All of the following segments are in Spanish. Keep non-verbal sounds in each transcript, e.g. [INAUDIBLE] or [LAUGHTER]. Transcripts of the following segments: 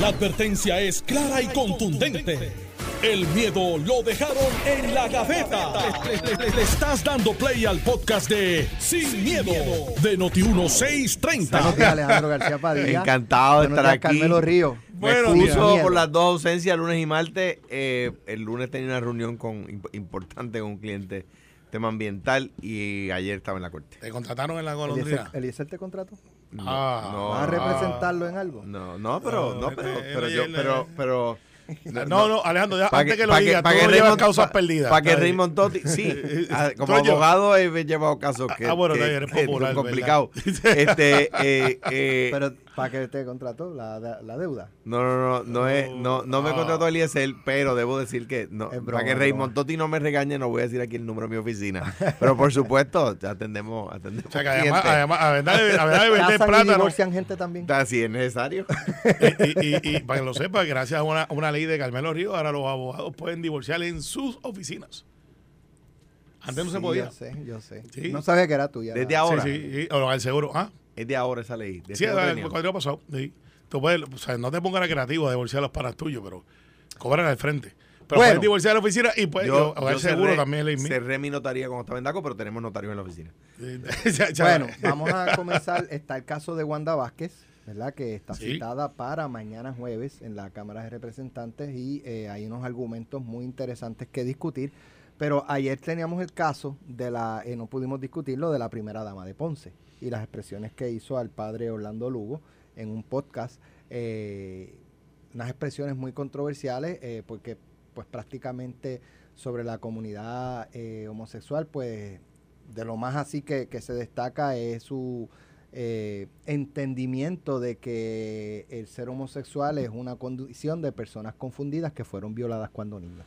La advertencia es clara y contundente. El miedo lo dejaron en la gaveta. Le, le estás dando play al podcast de Sin, miedo, de Noti1630. Buenos días, Alejandro García Padilla. Encantado de Buenos estar días, aquí. Carmelo Río. Me Buenos excuso por las dos ausencias, lunes y martes. Eh, el lunes tenía una reunión con, imp- importante con un cliente, tema ambiental, y ayer estaba en la corte. ¿Te contrataron en la Eliezer, golondrina? Eliezer te contrató? No, Ah. no, ¿Vas a representarlo en algo? no, no, pero, No, no, pero, pero yo, pero, pero. No, no, Alejandro, ya, antes que, lo digas, pa' tú no llevas Raymond- causas perdidas. Para que. Raymond Totti, sí, [LAUGHS] ah, como abogado he llevado casos que, Ah, bueno, que- que [LAUGHS] popular. ¿verdad? [LAUGHS] Este, eh, eh, Pero, ¿para qué te contrató? La, la- deuda. No, no, no, no, es, no, no me Ah. contrató Eliezer, pero debo decir que no, broma, para que Raymond. Totti no me regañe, no voy a decir aquí el número de mi oficina. Pero por [LAUGHS] supuesto, atendemos, atendemos O sea, que además, además, a verdad de, a verdad de [LAUGHS] vender ¿Casan y plátano, divorcian gente también? Está, si es necesario. [LAUGHS] y, y- y para que lo sepa, gracias a una, una ley de Carmelo Río, ahora los abogados pueden divorciar en sus oficinas. Antes no se podía. Yo sé, yo sé. Sí. No sabía que era tuya. Desde ahora. Sí, sí, sí, o el seguro. Ah, Es de ahora esa ley. de sí, este el año. cuadro pasado. Sí. Tú puedes, o sea, no te pongas la creativo a divorciar los panas tuyos, pero cobran al frente. Pero Bueno. puedes divorciar a la oficina y puedes, Yo, o el yo seguro cerré, también mía. cerré mi notaría cuando estaba en DACO, pero tenemos notarios en la oficina. [LAUGHS] Bueno, vamos a comenzar. Está el caso de Wanda Vázquez, ¿verdad? Que está Sí. citada para mañana jueves en la Cámara de Representantes y eh, hay unos argumentos muy interesantes que discutir. Pero ayer teníamos el caso de la, eh, no pudimos discutirlo, de la primera dama de Ponce y las expresiones que hizo al padre Orlando Lugo en un podcast. eh, unas expresiones muy controversiales eh, porque pues prácticamente sobre la comunidad eh, homosexual pues de lo más así que, que se destaca es su entendimiento de que el ser homosexual es una condición de personas confundidas que fueron violadas cuando niñas.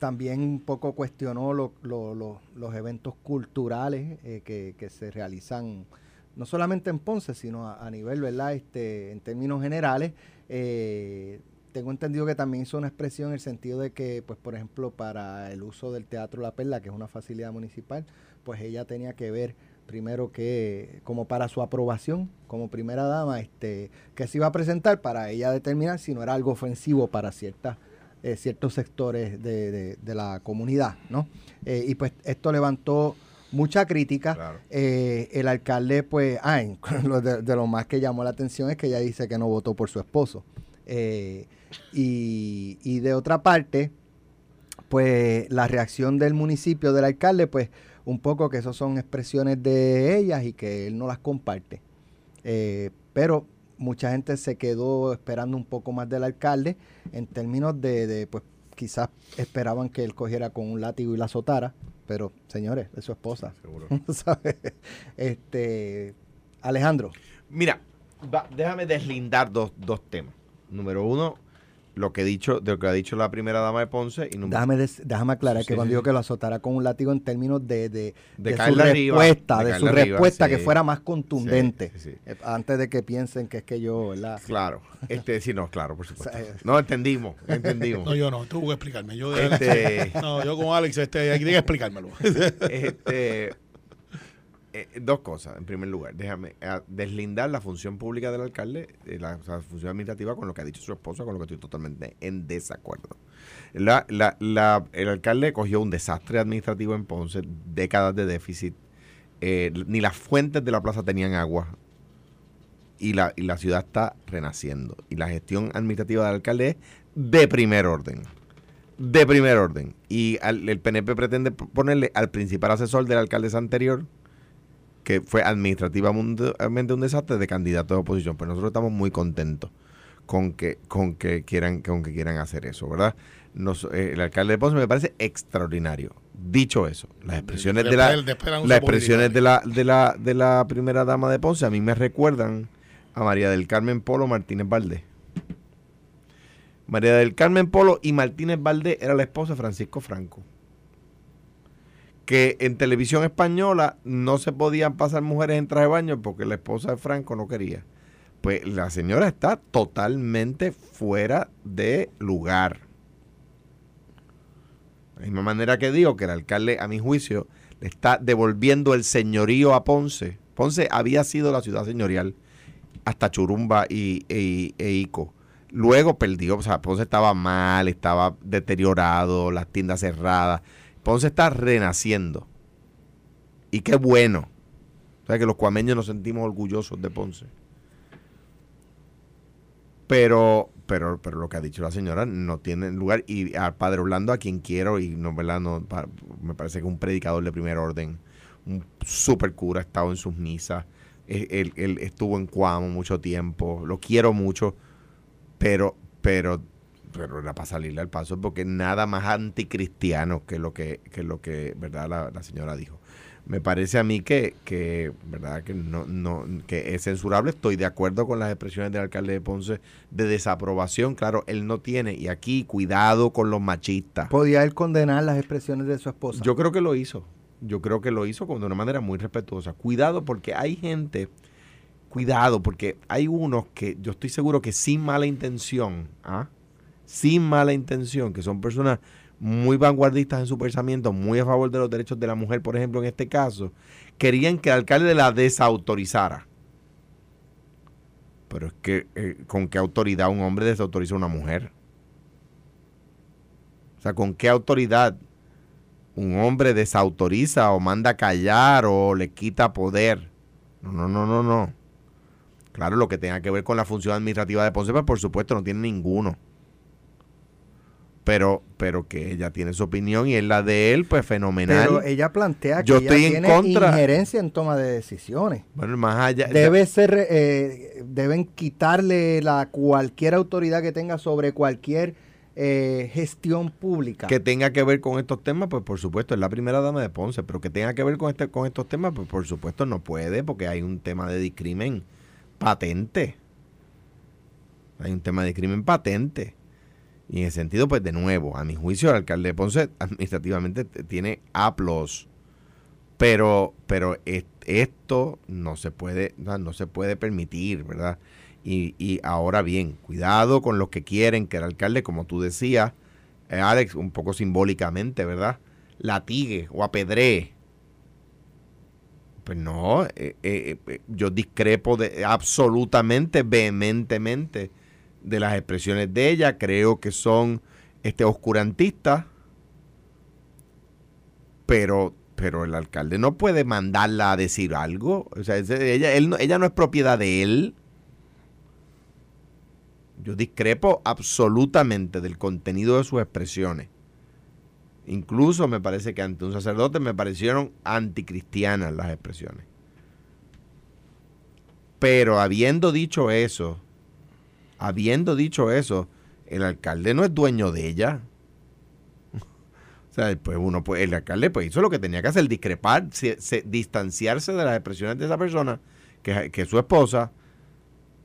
También un poco cuestionó lo- lo- lo- los eventos culturales eh, que, que se realizan no solamente en Ponce, sino a, a nivel, ¿verdad? Este, en términos generales. Eh, tengo entendido que también hizo una expresión en el sentido de que, pues, por ejemplo, para el uso del Teatro La Perla, que es una facilidad municipal, pues ella tenía que ver primero que, como para su aprobación, como primera dama, este, que se iba a presentar para ella determinar si no era algo ofensivo para ciertas eh, ciertos sectores de, de- de la comunidad, ¿no? Eh, y pues esto levantó mucha crítica. Claro. Eh, el alcalde, pues, ay, [LAUGHS] lo de, de lo más que llamó la atención es que ella dice que no votó por su esposo. Y, y de otra parte, pues la reacción del municipio, del alcalde, pues un poco que esas son expresiones de ellas y que él no las comparte. Pero mucha gente se quedó esperando un poco más del alcalde en términos de, de, pues quizás esperaban que él cogiera con un látigo y la azotara, pero señores, es su esposa. Seguro. [LAUGHS] ¿sabes? Este, Alejandro, Mira, va- déjame deslindar dos, dos temas. Número uno, lo que he dicho, de lo que ha dicho la primera dama de Ponce. Y número déjame, des- déjame aclarar Sí, que sí, cuando sí. digo que lo azotara con un látigo en términos de, de, De de su arriba, respuesta, de de, su arriba, respuesta sí. que fuera más contundente, Sí, sí, sí. eh, antes de que piensen que es que yo, ¿verdad? Claro. Este, sí, no, claro, por supuesto. [LAUGHS] Eh. No, entendimos, entendimos. No, yo no, tú que explicarme. Yo Este- [LAUGHS] No, yo con Alex, este, hay que explicármelo. [LAUGHS] Este, eh, dos cosas. En primer lugar, déjame eh, deslindar la función pública del alcalde, eh, la, función administrativa con lo que ha dicho su esposa, con lo que estoy totalmente en desacuerdo. El alcalde cogió un desastre administrativo en Ponce, décadas de déficit. eh, ni las fuentes de la plaza tenían agua. Y la, y la ciudad está renaciendo. Y la gestión administrativa del alcalde es de primer orden de primer orden. Y al- el PNP pretende ponerle al principal asesor del alcalde anterior, que fue administrativamente un desastre, de candidato de oposición. Pero nosotros estamos muy contentos con que, con que quieran, con que quieran hacer eso, ¿verdad? Nos- eh, el alcalde de Ponce me parece extraordinario. Dicho eso, las expresiones de después la las expresiones de la, de la, de la primera dama de Ponce a mí me recuerdan a María del Carmen Polo Martínez Valdés. María del Carmen Polo y Martínez Valdés era la esposa de Francisco Franco. Que en televisión española no se podían pasar mujeres en traje de baño porque la esposa de Franco no quería. Pues la señora está totalmente fuera de lugar. De la misma manera que digo que el alcalde, a mi juicio, le está devolviendo el señorío a Ponce. Ponce había sido la ciudad señorial hasta Churumba y, e, e Ico. Luego perdió, o sea, Ponce estaba mal, estaba deteriorado, las tiendas cerradas. Ponce está renaciendo. Y qué bueno. O sea, que los cuameños nos sentimos orgullosos de Ponce. Pero, pero, pero lo que ha dicho la señora no tiene lugar. Y al padre Orlando, a quien quiero, y no, ¿verdad? No, me parece que un predicador de primer orden, un super cura, ha estado en sus misas. Él, él- él estuvo en Cuamo mucho tiempo, lo quiero mucho, pero, pero, pero era para salirle al paso, porque nada más anticristiano que lo que, que lo que, ¿verdad? La, la señora dijo. Me parece a mí que, que verdad que no, no, que es censurable. Estoy de acuerdo con las expresiones del alcalde de Ponce de desaprobación. Claro, él no tiene, y aquí cuidado con los machistas. ¿Podía él condenar las expresiones de su esposa? Yo creo que lo hizo. Yo creo que lo hizo de una manera muy respetuosa. Cuidado porque hay gente, cuidado porque hay unos que yo estoy seguro que sin mala intención, ¿ah? Sin mala intención, que son personas muy vanguardistas en su pensamiento, muy a favor de los derechos de la mujer, por ejemplo, en este caso, querían que el alcalde la desautorizara. Pero es que, eh, ¿con qué autoridad un hombre desautoriza a una mujer? O sea, ¿con qué autoridad un hombre desautoriza o manda callar o le quita poder? No, no, no, no, no. Claro, lo que tenga que ver con la función administrativa de Ponce, pues por supuesto no tiene ninguno. Pero, pero que ella tiene su opinión y es la de él, pues fenomenal. Pero ella plantea que Yo ella estoy en tiene contra. injerencia en toma de decisiones. bueno, más allá. Debe ser, eh, deben quitarle la cualquier autoridad que tenga sobre cualquier eh, gestión pública. que tenga que ver con estos temas, pues por supuesto, es la primera dama de Ponce, pero que tenga que ver con este con estos temas, pues por supuesto no puede, porque hay un tema de discrimen patente. Hay un tema de discrimen patente. Y en ese sentido, pues de nuevo, a mi juicio, el alcalde de Ponce administrativamente tiene aplos. Pero, pero es- esto no se puede, se puede permitir, ¿verdad? Y, y ahora bien, cuidado con los que quieren que el alcalde, como tú decías, eh, Alex, un poco simbólicamente, ¿verdad? Latigue o apedree. Pues no, eh, eh, yo discrepo de, absolutamente, vehementemente de las expresiones de ella. Creo que son este, oscurantistas. Pero, pero el alcalde no puede mandarla a decir algo. O sea, ella, él ella no es propiedad de él. Yo discrepo absolutamente del contenido de sus expresiones. Incluso me parece que ante un sacerdote me parecieron anticristianas las expresiones. Pero habiendo dicho eso, habiendo dicho eso, el alcalde no es dueño de ella. O sea, pues uno pues, el alcalde pues hizo lo que tenía que hacer, discrepar, se- se- distanciarse de las expresiones de esa persona, que, que es su esposa,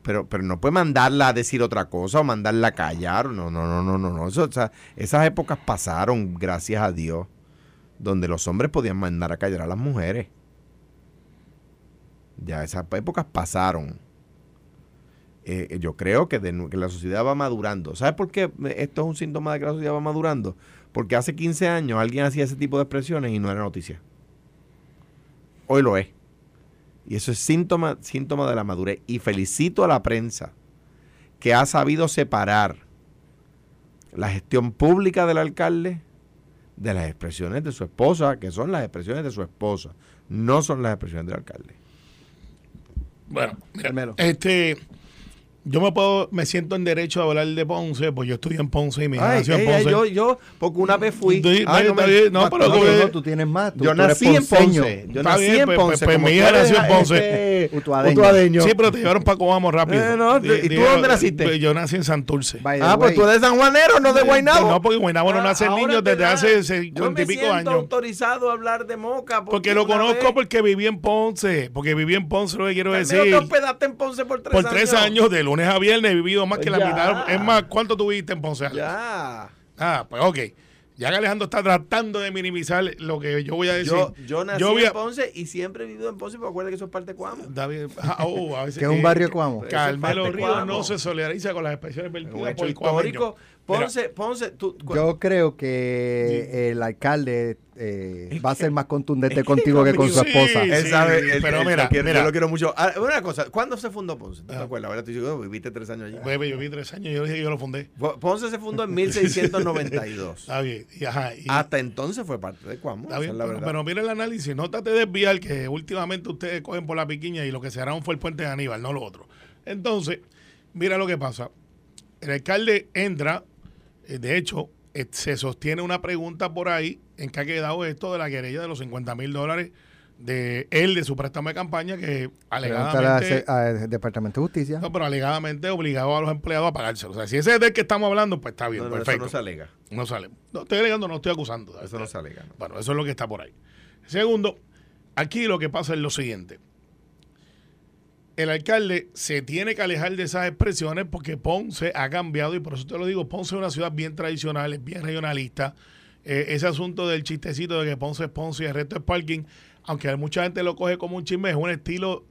pero, pero no puede mandarla a decir otra cosa o mandarla a callar. No, no, no, no, no. no. Esas épocas pasaron, gracias a Dios, donde los hombres podían mandar a callar a las mujeres. Ya esas épocas pasaron. Eh, yo creo que, de nu- que la sociedad va madurando. ¿Sabes por qué esto es un síntoma de que la sociedad va madurando? Porque hace 15 años alguien hacía ese tipo de expresiones y no era noticia. Hoy lo es. Y eso es síntoma, síntoma de la madurez. Y felicito a la prensa que ha sabido separar la gestión pública del alcalde de las expresiones de su esposa, que son las expresiones de su esposa, no son las expresiones del alcalde. Bueno, mira, Carmelo. este, yo me puedo, me siento en derecho a hablar de Ponce, pues yo estudié en Ponce y mi hija Ay, nació en ey, Ponce. yo, yo, porque una vez fui. Sí, Ay, está me- bien, no, pero No, no, tú tienes más. tú- yo tú nací en. Ponce. Yo Está nací bien, en pues, Ponce. pues, mi tú hija nació en Ponce. este, Utuadeño. utuadeño. Sí, pero te llevaron para Coamo rápido. Eh, no, ¿y tú dijeron- dónde naciste? Yo nací en Santurce. Ah, pues tú eres de San Juanero, no de Guaynabo. No, porque Guaynabo no Ah, ahora niños desde hace Yo me cincuenta y pico siento años. autorizado a hablar de Moca. Porque lo conozco porque viví en Ponce. Porque viví en Ponce, lo que quiero decir. te hospedaste en Ponce por tres Por años. tres años, de lunes a viernes, he vivido más que la mitad. Es más, ¿cuánto tuviste en Ponce? Alex? Ya. Ah, pues ok. Ya que Alejandro está tratando de minimizar lo que yo voy a decir. Yo, yo nací a- en Ponce y siempre he vivido en Ponce, pero acuérdate que eso es parte de Cuamo. David, ah, oh, a veces- [LAUGHS] Que es un barrio Cuamo. Carmelo Ríos Cuamo. no se solidariza con las expresiones vertidas por el cuameño. Ponce, Ponce, tú, Yo creo que el alcalde eh, va a ser más contundente [LAUGHS] contigo que con su esposa. Sí, él sabe, él- pero él- mira, mira. yo lo quiero mucho. Ah, una cosa, ¿cuándo se fundó Ponce? ¿Tú te Ah. acuerdas? ¿Verdad? Tú dices, oh, viviste tres años allí. Bebe, yo vi tres años y yo dije que yo lo fundé. Po- Ponce se fundó en 1692. [LAUGHS] Está bien. Y, ajá, y- Hasta entonces fue parte de Cuamo. Está bien, es la pero, verdad. pero mira el análisis, no de desviar que últimamente ustedes cogen por la piquiña y lo que se harán fue el puente de Aníbal, no lo otro. Entonces, mira lo que pasa. El alcalde entra, de hecho, eh, se sostiene una pregunta por ahí en que ha quedado esto de la querella de los 50 mil dólares de él, de su préstamo de campaña, que alegadamente... al al Departamento de Justicia. No, pero alegadamente obligado a los empleados a pagárselo. O sea, si ese es del que estamos hablando, pues está bien, No, no, eso perfecto. no se alega. No sale. No estoy alegando, no estoy acusando. Eso no se alega. ¿no? Bueno, eso es lo que está por ahí. Segundo, aquí lo que pasa es lo siguiente. El alcalde se tiene que alejar de esas expresiones porque Ponce ha cambiado y por eso te lo digo, Ponce es una ciudad bien tradicional, es bien regionalista. Eh, ese asunto del chistecito de que Ponce es Ponce y el resto es parking, aunque mucha gente lo coge como un chisme, es un estilo,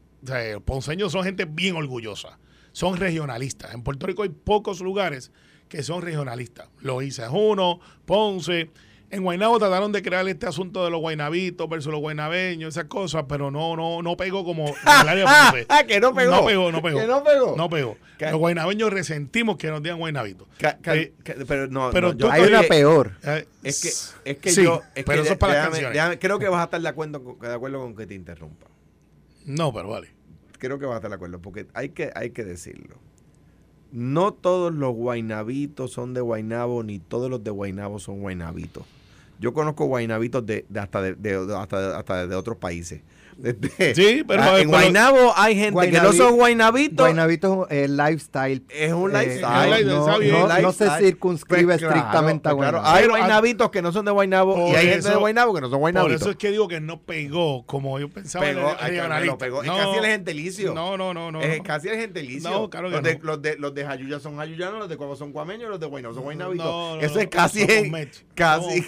ponceños son gente bien orgullosa, son regionalistas. En Puerto Rico hay pocos lugares que son regionalistas. Loíza es uno, Ponce. En Guaynabo trataron de crear este asunto de los guaynabitos versus los guaynabeños, esas cosas, pero no, no, no pegó como en el área [LAUGHS] de. Ah, que no pegó. No pegó, no pegó. Que no pegó. No pegó. Los guaynabeños resentimos que nos digan ca- Eh, pero no, pero no, yo Hay una peor. eh, Es que, es que sí, yo. Es pero que eso es para las déjame- canciones. déjame- creo que vas a estar de acuerdo, con, de acuerdo con que te interrumpa. No, pero vale. Creo que vas a estar de acuerdo, porque hay que, hay que decirlo. No todos los guainabitos son de Guainabo, ni todos los de Guainabo son guainabitos. Yo conozco guainabitos de, de hasta, de, de- hasta, hasta de otros países. Sí, pero- Ah, en Guainabo hay gente que no son guainabitos. Guaynabito es el lifestyle. es un eh, lifestyle. no, se circunscribe Pues claro, estrictamente a pues claro. Guaynabo. Hay Pero- guainabitos que no son de Guainabo y Por hay gente de Guainabo que no son Por guainabitos. eso es que digo que no pegó como yo pensaba. en Pegó, el pegó. Es casi el gentilicio. No, no, no, no. es casi el gentilicio. No, claro que los, de, no. los, de, los de Jayuya son jayuyanos, los de Cuavo son cuameños, los de Guaynabo son guaynabitos. No, no, eso es casi. casi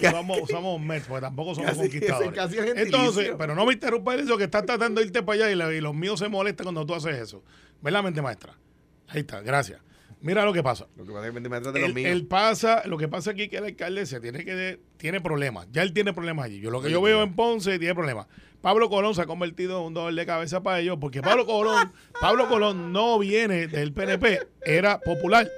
Somos, Mets, porque tampoco somos [LAUGHS] conquistadores. Entonces, pero no me interrumpas eso, que estás tratando de irte para allá y, la- y los míos se molestan cuando tú haces eso. ¿Verdad, mente maestra? Ahí está, gracias. Mira lo que pasa. Lo que pasa es que me de Él, míos. él pasa, lo que pasa aquí es que el alcalde se tiene que de- tiene problemas. Ya él tiene problemas allí. Yo lo que yo veo en Ponce tiene problemas. Pablo Colón se ha convertido en un dolor de cabeza para ellos porque Pablo Colón, [LAUGHS] Pablo Colón no viene del PNP, era popular.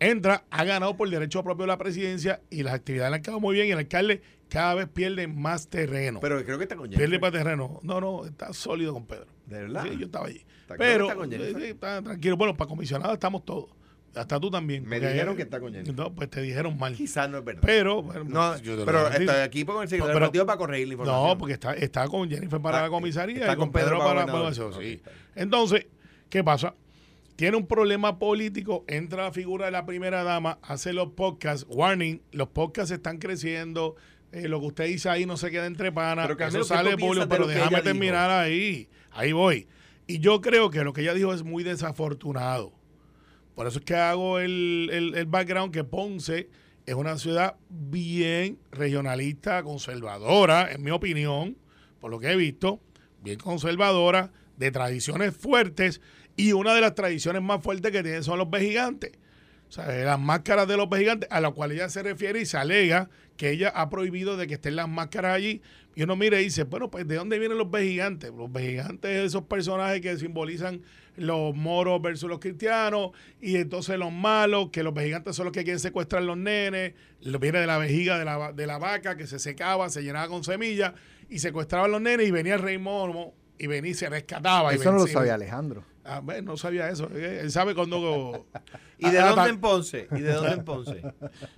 Entra, ha ganado por derecho propio la presidencia y las actividades le han quedado muy bien y el alcalde cada vez pierde más terreno. pero creo que está con pierde Jennifer. más terreno. No, no, está sólido con Pedro. ¿De verdad? Sí, yo estaba allí. Está- Pero está con Jennifer. eh, está tranquilo. Bueno, para comisionado estamos todos. Hasta tú también. Me dijeron que está con Jennifer. No, pues te dijeron mal. Quizás no es verdad. Pero, bueno, no, yo pero estoy aquí con el secretario Pero- del partido para corregir la información. No, porque está, está con Jennifer para Está- la comisaría está y con con Pedro Pedro para sí. Está bien. Entonces, ¿qué pasa? Tiene un problema político, entra la figura de la primera dama, hace los podcasts, warning, los podcasts están creciendo, eh, lo que usted dice ahí no se queda entre panas, Pero, Carmelo, eso ¿qué tú sale público, pero que déjame dijo? terminar ahí, ahí voy. Y yo creo que lo que ella dijo es muy desafortunado. Por eso es que hago el, el- el background que Ponce es una ciudad bien regionalista, conservadora, en mi opinión, por lo que he visto, bien conservadora, de tradiciones fuertes, y una de las tradiciones más fuertes que tienen son los vejigantes. O sea, las máscaras de los vejigantes, a la cual ella se refiere y se alega que ella ha prohibido de que estén las máscaras allí. Y uno mira y dice, bueno, pues ¿de dónde vienen los vejigantes? Los vejigantes es esos personajes que simbolizan los moros versus los cristianos, y entonces los malos, que los vejigantes son los que quieren secuestrar a los nenes, viene de la vejiga de la, de la vaca que se secaba, se llenaba con semillas, y secuestraban a los nenes, y venía el rey mono, y venía y se rescataba. y Eso no lo sabía Alejandro. Ah, bueno, no sabía eso. eh, Él sabe cuando... [LAUGHS] ¿Y de Ah, dónde ta- en Ponce? ¿Y de dónde en Ponce?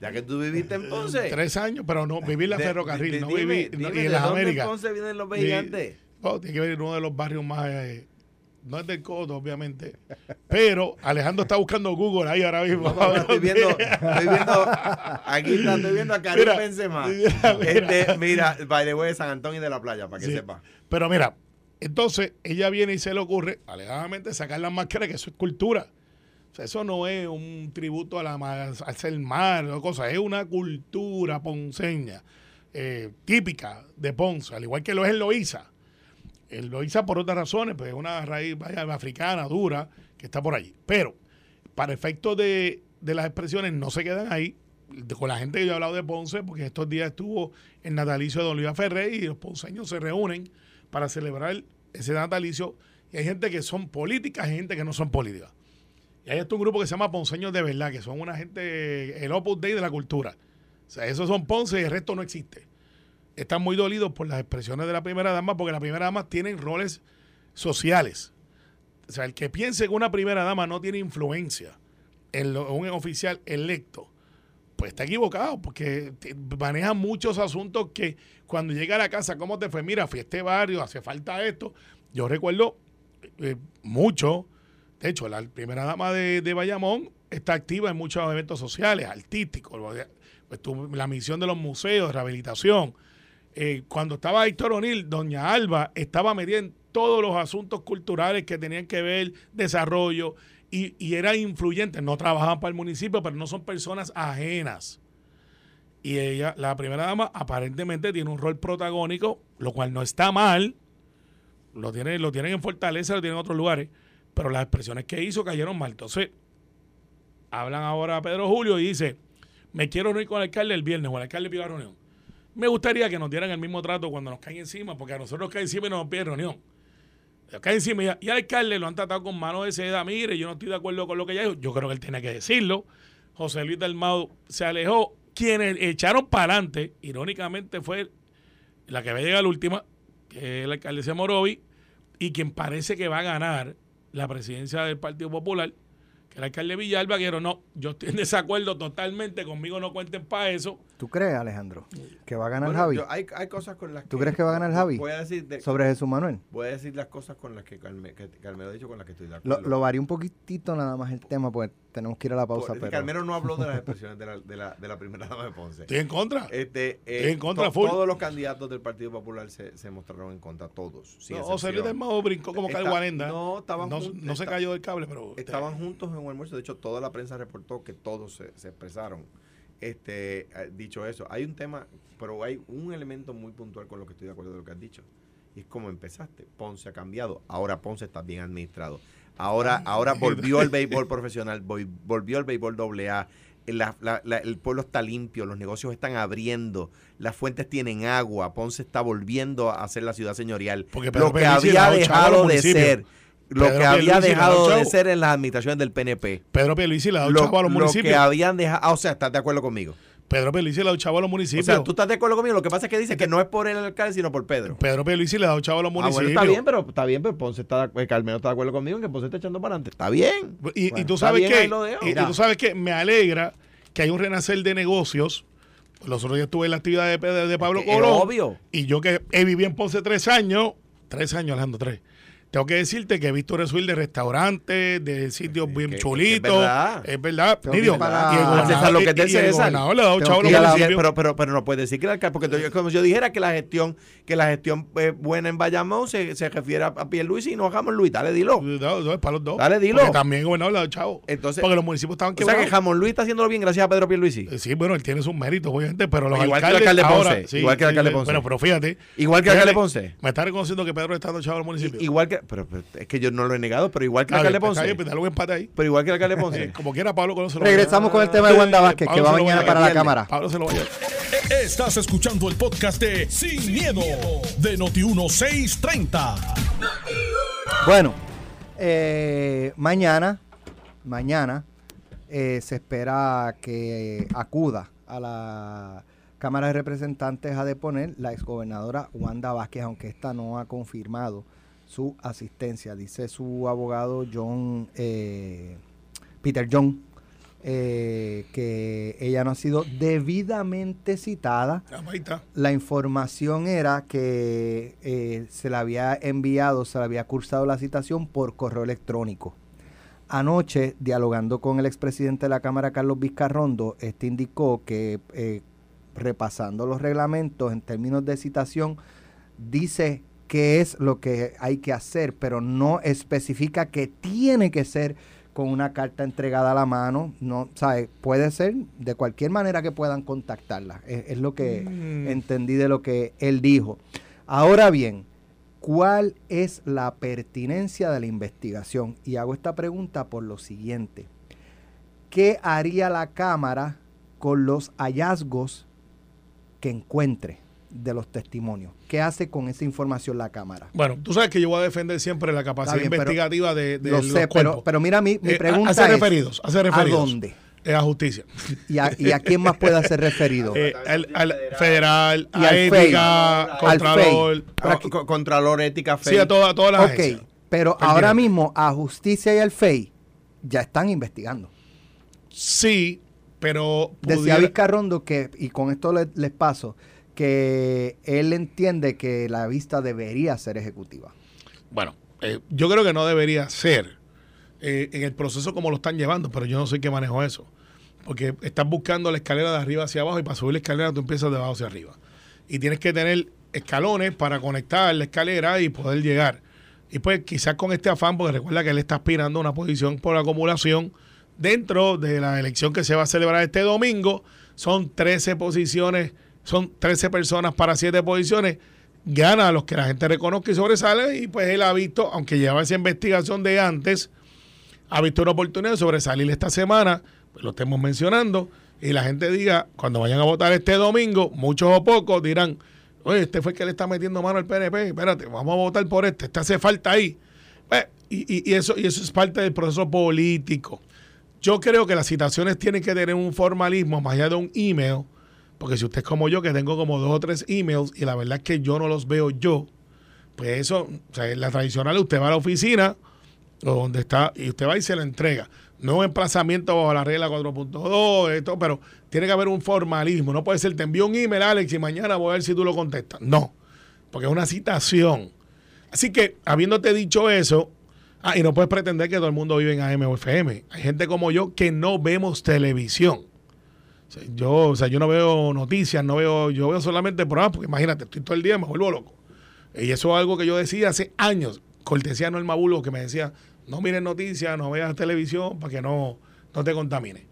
Ya que tú viviste en Ponce. Tres años, pero no, viví en la De- ferrocarril, de- no dime, viví dime, no, y ¿de en las dónde Américas. en Ponce vienen los Sí. gigantes? Oh, tiene que venir uno de los barrios más. eh, no es del Coto, obviamente. Pero Alejandro está buscando Google ahí ahora mismo. No, no, [LAUGHS] estoy viendo, estoy viendo, aquí está, estoy viendo a Karim Mira, Benzema. mira, mira. Este, mira, by the way, de San Antonio y de la playa, para que Sí. sepa. Pero mira, entonces ella viene y se le ocurre, alegadamente, sacar las máscaras, que eso es cultura. O sea, eso no es un tributo a la al mar o cosa, es una cultura ponceña eh, típica de Ponce, al igual que lo es el Loíza. El Loíza por otras razones, pues es una raíz africana, dura, que está por allí. Pero, para efectos de, las expresiones, no se quedan ahí. con la gente que yo he hablado de Ponce, porque estos días estuvo el natalicio de Don Luis Ferrer y los ponceños se reúnen para celebrar ese natalicio. Y hay gente que son políticas y gente que no son políticas. Y hay hasta un grupo que se llama Ponceños de Verdad, que son una gente, el Opus Dei de la cultura. O sea, esos son Ponce y el resto no existe. Están muy dolidos por las expresiones de la primera dama, porque la primera dama tienen roles sociales. O sea, el que piense que una primera dama no tiene influencia en un oficial electo, pues está equivocado, porque maneja muchos asuntos que cuando llega a la casa, ¿cómo te fue? Mira, fui a este barrio, hace falta esto. Yo recuerdo eh, mucho, de hecho, la primera dama de, de Bayamón está activa en muchos eventos sociales, artísticos, pues, tu- la misión de los museos, rehabilitación. Eh, cuando estaba Héctor O'Neill, doña Alba estaba metida en todos los asuntos culturales que tenían que ver desarrollo y, y era influyente. No trabajaban para el municipio, pero no son personas ajenas. Y ella, la primera dama, aparentemente tiene un rol protagónico, lo cual no está mal. Lo tienen, lo tienen en Fortaleza, lo tienen en otros lugares, pero las expresiones que hizo cayeron mal. Entonces, hablan ahora a Pedro Julio y dice, me quiero reunir con el alcalde el viernes o el alcalde pide la reunión. Me gustaría que nos dieran el mismo trato cuando nos caen encima, porque a nosotros nos caen encima y nos piden reunión. Caen encima y, y al alcalde lo han tratado con mano de seda. Mire, yo no estoy de acuerdo con lo que ella dijo. Yo creo que él tenía que decirlo. José Luis Dalmado se alejó. Quienes echaron para adelante, irónicamente, fue la que va a llegar la última, que es el alcalde de Morovi, y quien parece que va a ganar la presidencia del Partido Popular, el alcalde Villalba, que no, yo estoy en desacuerdo totalmente, conmigo no cuenten para eso. ¿Tú crees, Alejandro, que va a ganar Bueno, Javi? yo- hay, hay cosas con las que... ¿Tú crees que va a ganar Javi? Voy a decir, de- Sobre Jesús Manuel. voy a decir las cosas con las que Carme- que Carmelo ha dicho, con las que estoy de Lo, acuerdo. lo varía un poquitito nada más el tema, porque tenemos que ir a la pausa. Por- pero... Carmelo no habló de las [LAUGHS] expresiones de la, de la, de la primera dama de Ponce. Estoy en contra. Este, eh, Estoy en contra, to- full. Todos los candidatos del Partido Popular se, se mostraron en contra, todos. sin No, José Luis brincó como Está- Calguarenda. no, estaban no, juntos, no se cayó del cable, pero... Estaban juntos en un almuerzo. De hecho, toda la prensa reportó que todos se, se expresaron. Este, eh, dicho eso, hay un tema, pero hay un elemento muy puntual con lo que estoy de acuerdo de lo que has dicho. Y es como empezaste. Ponce ha cambiado. Ahora Ponce está bien administrado. Ahora, ahora volvió el béisbol profesional, vol- volvió el béisbol doble A. La- la- la- el pueblo está limpio, los negocios están abriendo, las fuentes tienen agua, Ponce está volviendo a ser la ciudad señorial. Porque Pedro lo que Pierluisi había dejado de ser, lo Pedro que había Pierluisi dejado de ser en las administraciones del PNP. Pedro Pierluisi le ha dado Lo, a los lo municipios. que habían dejado, ah, o sea, ¿estás de acuerdo conmigo? Pedro Pierluisi le ha dado chavo a los O municipios. sea, tú estás de acuerdo conmigo, lo que pasa es que dice que no es por el alcalde, sino por Pedro. Pedro Pierluisi le ha dado chavo a los Ah, municipios. bueno, está bien, pero está bien, pero Ponce está, eh, Carmelo está de acuerdo conmigo en que Ponce está echando para adelante. Está bien. Y, tú sabes que y, tú sabes que me alegra que hay un renacer de negocios. Los otros días estuve en la actividad de, de- de Pablo Colón. obvio. Y yo que he vivido en Ponce tres años, tres años, Alejandro, tres. Tengo que decirte que he visto resuir de restaurantes, de sitios bien que- que es chulitos. verdad. Es verdad. Para- y el gobernador- César, lo que es del y el César. gobernador le ha dado Tengo chavo a que los ir a la- municipios. pero, pero, pero no puedes decir que el alcalde, porque yo- como si yo dijera que la gestión, que la gestión eh, buena en Bayamón se, se refiere a, a Pierluisi y no a Jamón Luis, dale, dilo. No, no, es para los dos. Dale, dilo. Porque también el gobernador le ha dado chavo. Entonces- porque los municipios estaban O sea quebrados. que Jamón Luis está haciéndolo bien gracias a Pedro Pierluisi. Eh, Sí, bueno, él tiene sus méritos, obviamente, pero los Igual que el alcaldes alcalde Ponce, ahora, sí, igual que el alcalde sí, Ponce. Bueno, pero fíjate. Igual que el alcalde Ponce. Me está reconociendo que Pedro está dando chavo a los municipios. Igual que, pero, pero es que yo no lo he negado, pero igual que alcalde bien, está Ponce. pues dale un empate ahí. Pero igual que el alcalde Ponce. Eh, Como quiera, Pablo Colón se lo Regresamos con el tema de Wanda Vázquez, que va mañana para la cámara. Pablo se lo vaya. Estás escuchando el podcast de Sin, miedo, de Noti1630. Bueno, eh, mañana, mañana eh, se espera que acuda a la Cámara de Representantes a deponer la exgobernadora Wanda Vázquez, aunque esta no ha confirmado su asistencia. Dice su abogado John eh, Peter John eh, que ella no ha sido debidamente citada Ah, está. la información era que eh, se le había enviado, se le había cursado la citación por correo electrónico. Anoche, dialogando con el expresidente de la Cámara, Carlos Vizcarrondo, este indicó que eh, repasando los reglamentos en términos de citación, dice qué es lo que hay que hacer, pero no especifica que tiene que ser con una carta entregada a la mano, no, ¿sabe? Puede ser de cualquier manera que puedan contactarla. Es, es lo que Mm. entendí de lo que él dijo. Ahora bien, ¿cuál es la pertinencia de la investigación? Y hago esta pregunta por lo siguiente. ¿Qué haría la Cámara con los hallazgos que encuentre de los testimonios. ¿Qué hace con esa información la Cámara? Bueno, tú sabes que yo voy a defender siempre la capacidad bien, investigativa de, de Lo los sé, pero, cuerpos. pero mira, mi, mi Eh, pregunta hace es, referidos, hace referidos. ¿a dónde? Es a justicia. [LAUGHS] ¿Y a, y a quién más puede hacer referido? [LAUGHS] Eh, al, al federal, Y a al FEI. ética, Al contralor. Ah, aquí- co- Contralor ética Sí, a, toda- a todas las ok, agencias. pero ahora mismo a Justicia y al FEI ya están investigando. Sí, pero Decía Vizcarrondo que, y con esto le- les paso, que él entiende que la vista debería ser ejecutiva. Bueno, eh, yo creo que no debería ser eh, en el proceso como lo están llevando, pero yo no sé qué manejo eso. Porque estás buscando la escalera de arriba hacia abajo y para subir la escalera tú empiezas de abajo hacia arriba. Y tienes que tener escalones para conectar la escalera y poder llegar. Y pues quizás con este afán, porque recuerda que él está aspirando a una posición por acumulación dentro de la elección que se va a celebrar este domingo. Son 13 posiciones, son 13 personas para 7 posiciones. Gana a los que la gente reconozca y sobresale. Y pues él ha visto, aunque lleva esa investigación de antes, ha visto una oportunidad de sobresalir esta semana, pues lo estemos mencionando, y la gente diga, cuando vayan a votar este domingo, muchos o pocos dirán, oye, este fue el que le está metiendo mano al PNP, espérate, vamos a votar por este, este hace falta ahí. Pues, y, y- y eso, y eso es parte del proceso político. Yo creo que las citaciones tienen que tener un formalismo más allá de un email, porque si usted es como yo, que tengo como dos o tres emails y la verdad es que yo no los veo yo, pues eso, o sea, la tradicional, usted va a la oficina, o donde está, y usted va y se lo entrega. No emplazamiento bajo la regla 4.2, esto, pero tiene que haber un formalismo. No puede ser, te envío un email, Alex, y mañana voy a ver si tú lo contestas. No, porque es una citación. Así que, habiéndote dicho eso, ah, y no puedes pretender que todo el mundo vive en AM o FM. Hay gente como yo que no vemos televisión. Yo, o sea, yo no veo noticias, no veo, yo veo solamente programas, porque imagínate, estoy todo el día, me vuelvo loco. Y eso es algo que yo decía hace años. Cortesía no el Mabulo que me decía, no mires noticias, no veas televisión para que no, no te contamine.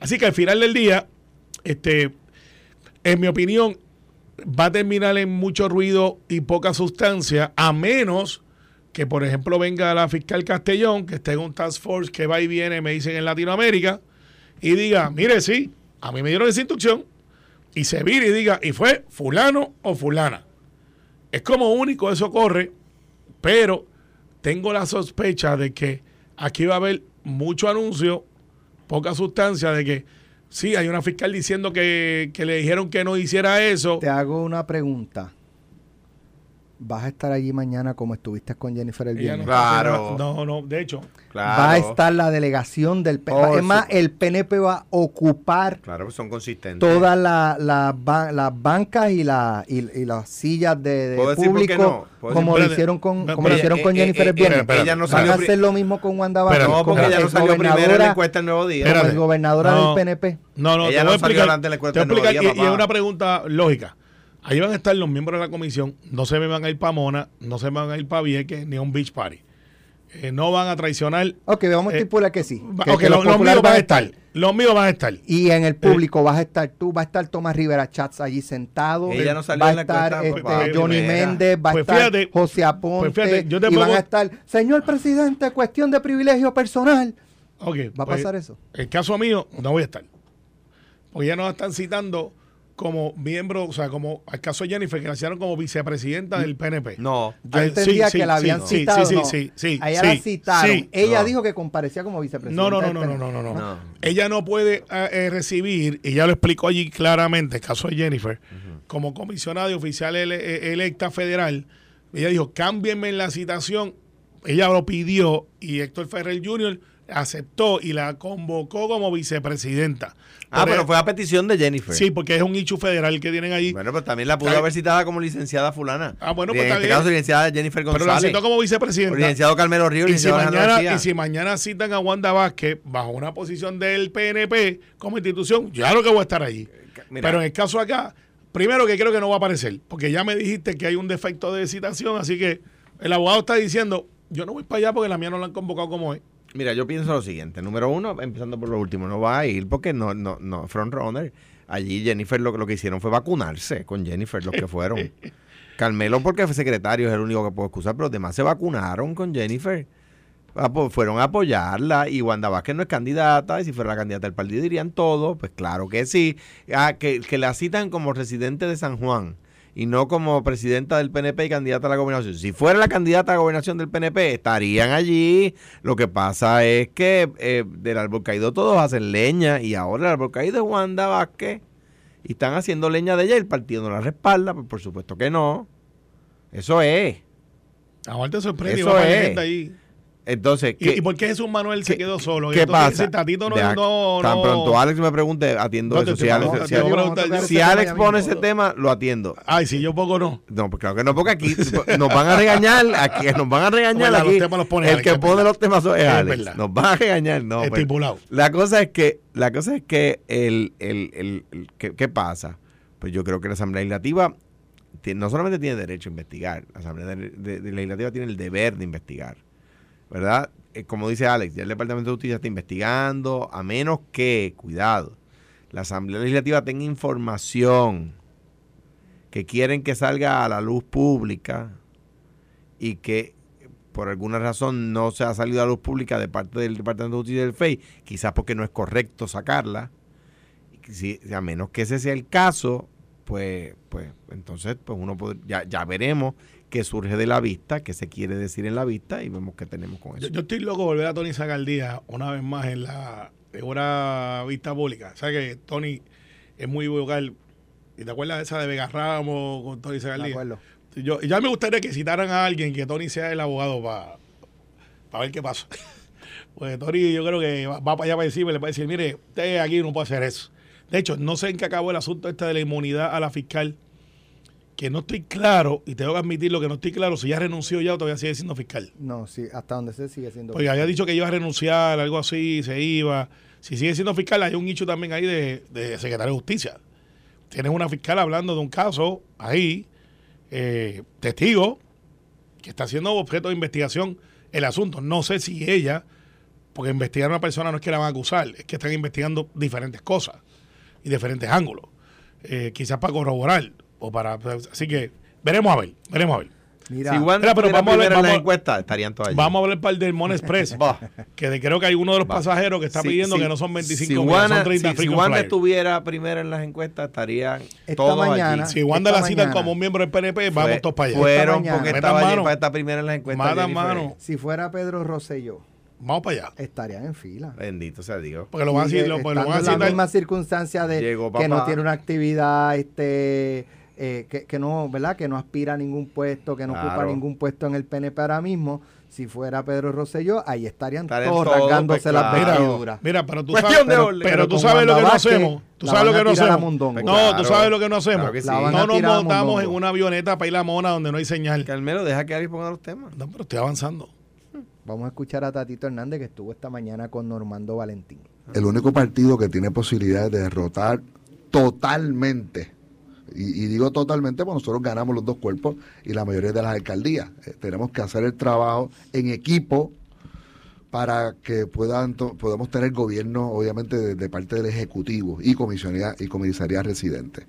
Así que al final del día, este, en mi opinión, va a terminar en mucho ruido y poca sustancia, a menos que, por ejemplo, venga la fiscal Castellón, que esté en un task force que va y viene, me dicen en Latinoamérica, y diga, mire, sí, a mí me dieron esa instrucción, y se vire y diga, y fue fulano o fulana. Es como único eso corre, pero tengo la sospecha de que aquí va a haber mucho anuncio, poca sustancia, de que sí, hay una fiscal diciendo que, que le dijeron que no hiciera eso. Te hago una pregunta. ¿Vas a estar allí mañana como estuviste con Jennifer el no, viernes? está Claro. no, no, de hecho, Claro. Va a estar la delegación del PNP. Por es más, supuesto. el PNP va a ocupar Claro, pues son consistentes. todas la- la ba- las bancas y, la, y, y las sillas de, de ¿Puedo decir por qué público, no? ¿Puedo como decir- lo hicieron con, Espérate, como lo hicieron con eh, Jennifer eh, el viernes. no Van salió a hacer lo mismo con Wanda Vázquez. No, porque como ella no salió primero en la encuesta el nuevo día. como es Espérate. gobernadora No. del PNP. No, no, Ella te no voy a salió explicar. te voy a encuesta explicar, del nuevo y, día, y es una pregunta lógica. Ahí van a estar los miembros de la comisión, no se me van a ir para Mona, no se me van a ir para Vieques ni a un beach party. Eh, no van a traicionar. Ok, vamos a Eh, estipular que sí. Que- los míos van a estar. Los míos van a estar. Y en el Eh. público vas a estar tú, va a estar Tomás Rivera Chats allí sentado. Ella no salió va a en la estar este, Johnny. Méndez, va a Pues estar fíjate, José Aponte. pues fíjate, yo te y van a estar, señor presidente, cuestión de privilegio personal. Ok, ¿Va a pues, pasar eso? El caso mío, no voy a estar. Porque ya nos están citando como miembro, o sea, como al caso de Jennifer, que la hicieron como vicepresidenta del PNP. No. Yo entendía sí, que sí, la habían sí, citado. sí, no. sí, sí, A ella sí, la citaron. sí. ella No. dijo que comparecía como vicepresidenta. No, no, no, del no, no, PNP. no, no, no. No. Ella no puede eh, eh, recibir, y ya lo explicó allí claramente, el caso de Jennifer, como comisionada de oficial ele- eh, electa federal, ella dijo, cámbienme en la citación. Ella lo pidió y Héctor Ferrer Jr. aceptó y la convocó como vicepresidenta. Ah, pero fue a petición de Jennifer. Sí, porque es un issue federal que tienen allí. Bueno, pues también la pudo haber citada como licenciada fulana. Ah, bueno, pues En está este caso, licenciada Jennifer pero la González. citó como O vicepresidenta. licenciado Carmelo Río, Y si, mañana, y si mañana citan a Wanda Vázquez bajo una posición del PNP como institución, ya lo que voy a estar allí. Mira. Pero en el caso acá, primero que creo que no va a aparecer, porque ya me dijiste que hay un defecto de citación, así que el abogado está diciendo, yo no voy para allá porque la mía no la han convocado como es. Mira, yo pienso lo siguiente. Número uno, empezando por lo último, no va a ir porque no, no, no, frontrunner. Allí Jennifer lo, lo que hicieron fue vacunarse con Jennifer, los que fueron. [LAUGHS] Carmelo porque fue secretario, es el único que puedo excusar, pero los demás se vacunaron con Jennifer. apo- fueron a apoyarla y Wanda Vázquez no es candidata y si fuera la candidata del partido dirían todo, pues claro que sí. Ah, que, que la citan como residente de San Juan y no como presidenta del PNP y candidata a la gobernación. Si fuera la candidata a la gobernación del PNP, estarían allí. Lo que pasa es que eh, del árbol caído todos hacen leña y ahora el árbol caído es Wanda Vázquez y están haciendo leña de ella y el partido no la respalda, pues por supuesto que no. Eso es. Ahora te sorprende Eso es. ahí. Entonces, ¿Y, ¿qué- y por qué Jesús Manuel se ¿Qué- quedó solo? ¿Qué Entonces, pasa? Si Tatito no, Deja- no, tan pronto Alex me pregunte, atiendo No, eso. Si Alex, si- si pone ese tema, lo atiendo. Ay, si yo poco no. No, pues claro que no, porque aquí nos van a regañar, aquí nos van a regañar aquí. temas los pone el Alex, que pone los temas es Alex. Nos van a regañar, no. pues, Estipulado. la cosa es que, la cosa es que el, el, el, el- ¿qué, qué pasa? Pues yo creo que la Asamblea Legislativa ti- no solamente tiene derecho a investigar, la Asamblea de- de- de Legislativa tiene el deber de investigar. ¿Verdad? Eh, como dice Alex, ya el Departamento de Justicia está investigando, a menos que, cuidado, la Asamblea Legislativa tenga información que quieren que salga a la luz pública y que por alguna razón no se ha salido a la luz pública de parte del Departamento de Justicia del FEI, quizás porque no es correcto sacarla, si, a menos que ese sea el caso, pues, pues entonces pues uno pod- ya, ya veremos qué surge de la vista, qué se quiere decir en la vista y vemos qué tenemos con eso. yo estoy loco de volver a Tony Zagaldía una vez más en la una vista pública. ¿Sabes que Tony es muy vocal? ¿Y te acuerdas de esa de Vega Ramos con Tony De Zagaldía? acuerdo. Yo, ya me gustaría que citaran a alguien que Tony sea el abogado para ver qué pasa. [LAUGHS] pues Tony yo creo que va, va para allá para decirme, le va a decir, mire, usted aquí no puede hacer eso. De hecho, no sé en qué acabó el asunto este de la inmunidad a la fiscal, que no estoy claro, y tengo que admitirlo que no estoy claro si ya renunció ya o todavía sigue siendo fiscal. No, sí, hasta donde se sigue siendo. Porque había dicho que iba a renunciar, algo así, se iba. Si sigue siendo fiscal, hay un nicho también ahí de, de secretario de justicia. Tienes una fiscal hablando de un caso ahí, eh, testigo, que está siendo objeto de investigación el asunto. No sé si ella, porque investigar a una persona no es que la van a acusar, es que están investigando diferentes cosas y diferentes ángulos. Eh, quizás para corroborar o para. Así que veremos a ver, veremos a ver. Mira, si Wanda Mira, pero estuviera vamos a la vamos a- encuesta, estarían todas allí. Vamos a hablar para el del Mon Express. [LAUGHS] Que de- creo que hay uno de los Va. pasajeros que está Si- pidiendo si- que no son 25 si mil, Wanda, son 30 si- Wanda flyers. estuviera primera en las encuestas, estarían Esta todos mañana- allí. Si Wanda la citan como un miembro del PNP, Fue- vamos todos para allá. Fueron Esta porque estaba allí para estar primera en las encuestas. Mano. si fuera Pedro Rosselló, Vamos para allá. estarían en fila. Bendito sea Dios. Porque lo van a decir, lo, pues lo van a en la misma circunstancia de Llegó que no tiene una actividad este eh, que, que no verdad que no aspira a ningún puesto que no ocupa ningún puesto en el PNP ahora mismo si fuera Pedro Rosselló ahí estarían todos todos, rasgándose pues, las claro. vestiduras Mira, pero tú Cuestión sabes, pero, orden. pero Pero tú sabes lo que no hacemos. Tú sabes lo que no hacemos. No, Claro. tú sabes lo que no hacemos. Claro sí. No nos montamos en una avioneta para ir a la mona donde no hay señal. Carmelo, deja que alguien ponga los temas. No, pero estoy avanzando. vamos a escuchar a Tatito Hernández que estuvo esta mañana con Normando Valentín el único partido que tiene posibilidades de derrotar totalmente, y, digo totalmente porque nosotros ganamos los dos cuerpos y la mayoría de las alcaldías. Eh, tenemos que hacer el trabajo en equipo para que puedan podamos tener gobierno, obviamente, de, de parte del Ejecutivo y comisaría, y comisaría residente.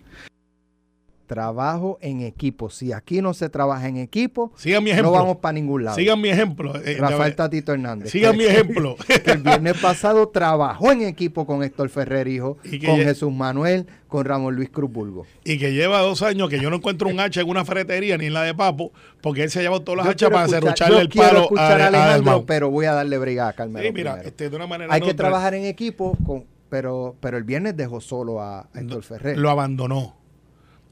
Trabajo en equipo si aquí no se trabaja en equipo Sigan mi no vamos para ningún lado Sigan mi ejemplo. Eh, Rafael Tatito Hernández Sigan mi ejemplo. [LAUGHS] que el viernes pasado trabajó en equipo con Héctor Ferrer Hijo, Y con Jesús Manuel, con Ramón Luis Cruz Burgo. y que lleva dos años que yo no encuentro un hacha en una ferretería ni en la de Papo, porque él se ha llevado todas las Yo hachas para yo el palo escuchar a, a Alejandro, pero voy a darle brega a Carmelo Sí, mira, este, de una manera Hay que otra, trabajar en equipo, con, pero, pero el viernes dejó solo a Héctor Ferrer. Lo abandonó.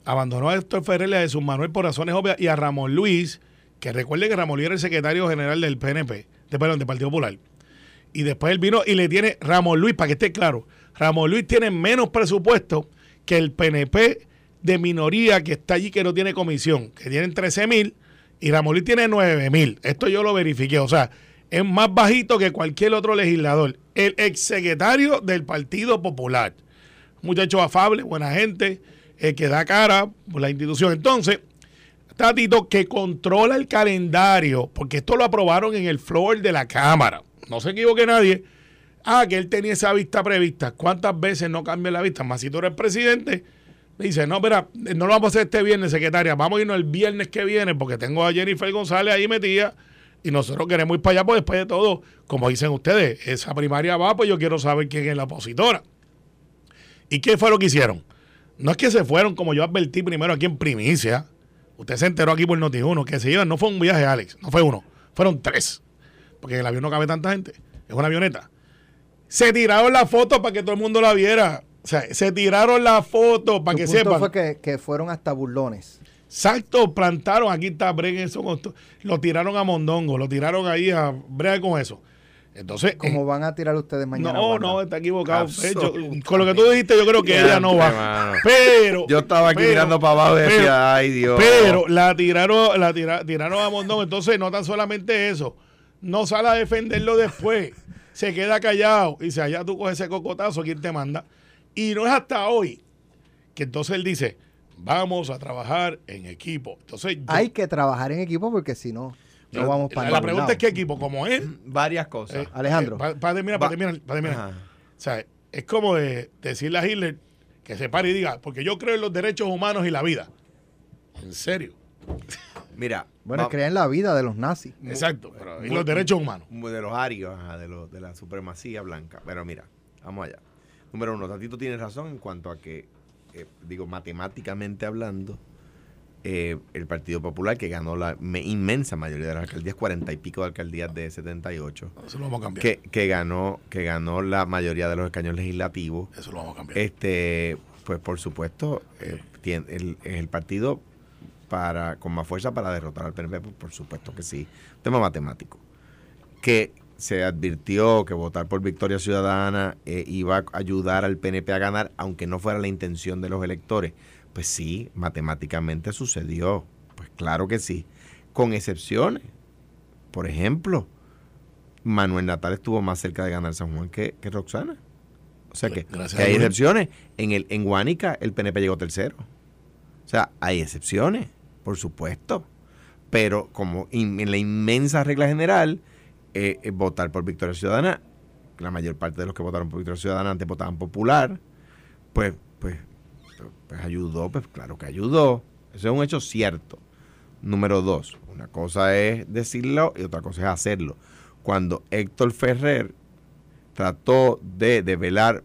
Abandonó a Héctor Ferrer y a Jesús Manuel por razones obvias y a Ramón Luis, que recuerde que Ramón Luis era el secretario general del PNP, de, perdón, del Partido Popular. Y después él vino y le tiene, Ramón Luis, para que esté claro, Ramón Luis tiene menos presupuesto que el PNP de minoría que está allí que no tiene comisión, que tienen 13 mil y Ramón Luis tiene 9 mil. Esto yo lo verifiqué, o sea, es más bajito que cualquier otro legislador. El exsecretario del Partido Popular. Muchacho afable, buena gente, eh, que da cara por la institución. Entonces, Tatito, que controla el calendario, porque esto lo aprobaron en el floor de la Cámara. No se equivoque nadie. Ah, que él tenía esa vista prevista. ¿Cuántas veces no cambia la vista? Más si tú eres presidente, dice, no, espera, no lo vamos a hacer este viernes, secretaria. Vamos a irnos el viernes que viene, porque tengo a Jennifer González ahí metida y nosotros queremos ir para allá, pues después de todo, como dicen ustedes, esa primaria va, pues yo quiero saber quién es la opositora. ¿Y qué fue lo que hicieron? No es que se fueron, como yo advertí primero aquí en primicia. Usted se enteró aquí por Noti1 que se iban, no fue un viaje, Alex, no fue uno, fueron tres. Porque en el avión no cabe tanta gente, es una avioneta. Se tiraron la foto para que todo el mundo la viera. O sea, se tiraron la foto para Tu que punto sepan. fue que, que fueron hasta burlones. Exacto, plantaron, aquí está, breguen eso. Lo tiraron a Mondongo, lo tiraron ahí a brega con eso. Entonces, Como eh, van a tirar ustedes mañana? no, no, está equivocado. Hecho, Absolutamente. con lo que tú dijiste, yo creo que ella no va. Mano. Pero. Yo estaba aquí pero- mirando para abajo y decía, pero- ay Dios. Pero la tiraron, la tira- tiraron a Mondongo. Entonces, no tan solamente eso, no sale a defenderlo después. [LAUGHS] se queda callado y dice, allá tú coges ese cocotazo, ¿quién te manda? Y no es hasta hoy que entonces él dice, vamos a trabajar en equipo. Entonces, yo- Hay que trabajar en equipo porque si no, no vamos la, para la ningún pregunta lado. es qué equipo, como es. Varias cosas. eh, Alejandro. eh, Para terminar, Va- para terminar, para terminar. O sea, es como de decirle a Hitler que se pare y diga, porque yo creo en los derechos humanos y la vida. En serio. Mira. Bueno, crean la vida de los nazis. Exacto. Pero, y los derechos humanos. De los arios, ajá, de, los- de la supremacía blanca. Pero mira, vamos allá. Número uno, Tatito tiene razón en cuanto a que, eh, digo, matemáticamente hablando, eh, el Partido Popular, que ganó la me- inmensa mayoría de las alcaldías, cuarenta y pico de alcaldías de 78, Eso lo vamos a cambiar. que, que ganó que ganó la mayoría de los escaños legislativos, Eso lo vamos a cambiar. este pues por supuesto eh, tiene- el, es el partido para con más fuerza para derrotar al PNP por, por supuesto que sí. Tema matemático. Que se advirtió que votar por Victoria Ciudadana eh, iba a ayudar al PNP a ganar aunque no fuera la intención de los electores pues sí matemáticamente sucedió pues claro que sí con excepciones por ejemplo Manuel Natal estuvo más cerca de ganar San Juan que, que Roxana o sea que, hay excepciones. En el en Guánica el PNP llegó tercero. O sea, hay excepciones, por supuesto. Pero como in- en la inmensa regla general, eh, eh, votar por Victoria Ciudadana, la mayor parte de los que votaron por Victoria Ciudadana antes votaban popular, pues, pues, pues, ayudó, pues claro que ayudó. Eso es un hecho cierto. Número dos, una cosa es decirlo y otra cosa es hacerlo. Cuando Héctor Ferrer trató de develar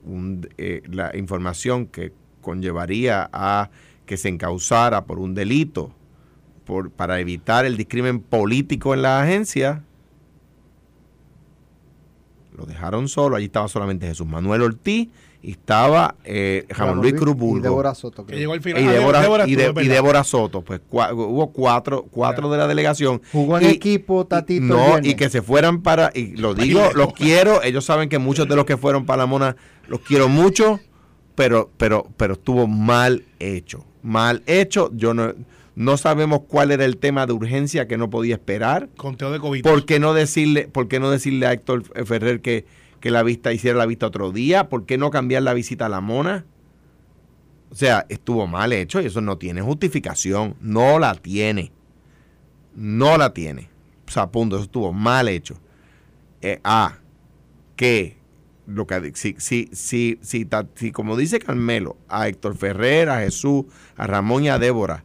eh, la información que conllevaría a que se encausara por un delito por, para evitar el discrimen político en la agencia, lo dejaron solo. Allí estaba solamente Jesús Manuel Ortiz estaba eh, Ramón Luis Cruz Y. Débora Soto. que creo. llegó al final. Y Ah, Débora, Débora y de- y. Débora Soto, pues cua- hubo cuatro, cuatro de la delegación. Jugó en Y- equipo, Tatito. No, y que se fueran para, y lo digo, los quiero, ellos saben que muchos de los que fueron para la mona los quiero mucho, pero, pero, pero estuvo mal hecho, mal hecho, yo no, no sabemos cuál era el tema de urgencia que no podía esperar, Conteo de COVID. ¿por qué no decirle, por qué no decirle a Héctor Ferrer que, que la vista hiciera la vista otro día? ¿Por qué no cambiar la visita a la mona? O sea, estuvo mal hecho y eso no tiene justificación, no la tiene, no la tiene. O sea, punto, eso estuvo mal hecho. Eh, ah, que lo que si, si, si, si, como dice Carmelo, a Héctor Ferrer, a Jesús, a Ramón y a Débora,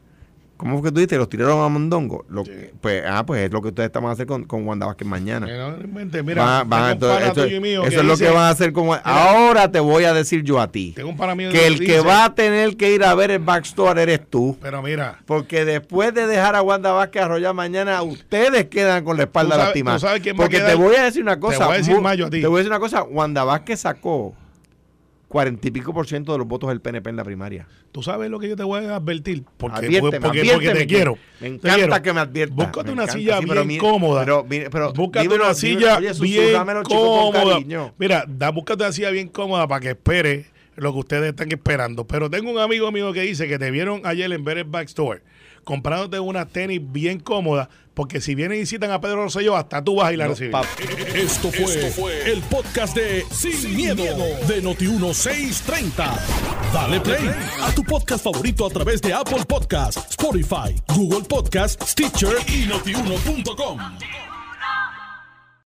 ¿cómo fue que tú dijiste? ¿Los tiraron a Mondongo? Lo, Sí. pues, ah, pues es lo que ustedes están a hacer con, con Wanda Vázquez mañana. No Mira, Van- van esto- eso es lo que van a hacer con Ahora te voy a decir yo a ti. Tengo un mío Que el que dice- va a tener que ir a ver el backstore eres tú. Pero mira, Porque después de dejar a Wanda Vázquez arrollar mañana, ustedes quedan con la espalda sabes- lastimada. Porque te voy a decir una cosa. voy a decir mu- más yo a ti. Te voy a decir una cosa. Wanda Vázquez sacó cuarenta y pico por ciento de los votos del PNP en la primaria. tú sabes lo que yo te voy a advertir. Porque, porque, porque, te quiero. Me Te encanta quiero. que me adviertas. Búscate me una encanta, silla sí, bien mi- cómoda. Pero, pero Búscate dímelo, una dímelo, silla oye, Susu, bien dámelo, cómoda. Mira, da, búscate una silla bien cómoda para que espere lo que ustedes están esperando. Pero tengo un amigo mío que dice que te vieron ayer en Better Backstore comprándote unas tenis bien cómodas, porque si vienen y citan a Pedro Rosselló, hasta tú vas a ir a No, recibir. Esto fue, el podcast de Sin, miedo, de Noti1630. Dale play a tu podcast favorito a través de Apple Podcasts, Spotify, Google Podcasts, Stitcher y notiuno.com.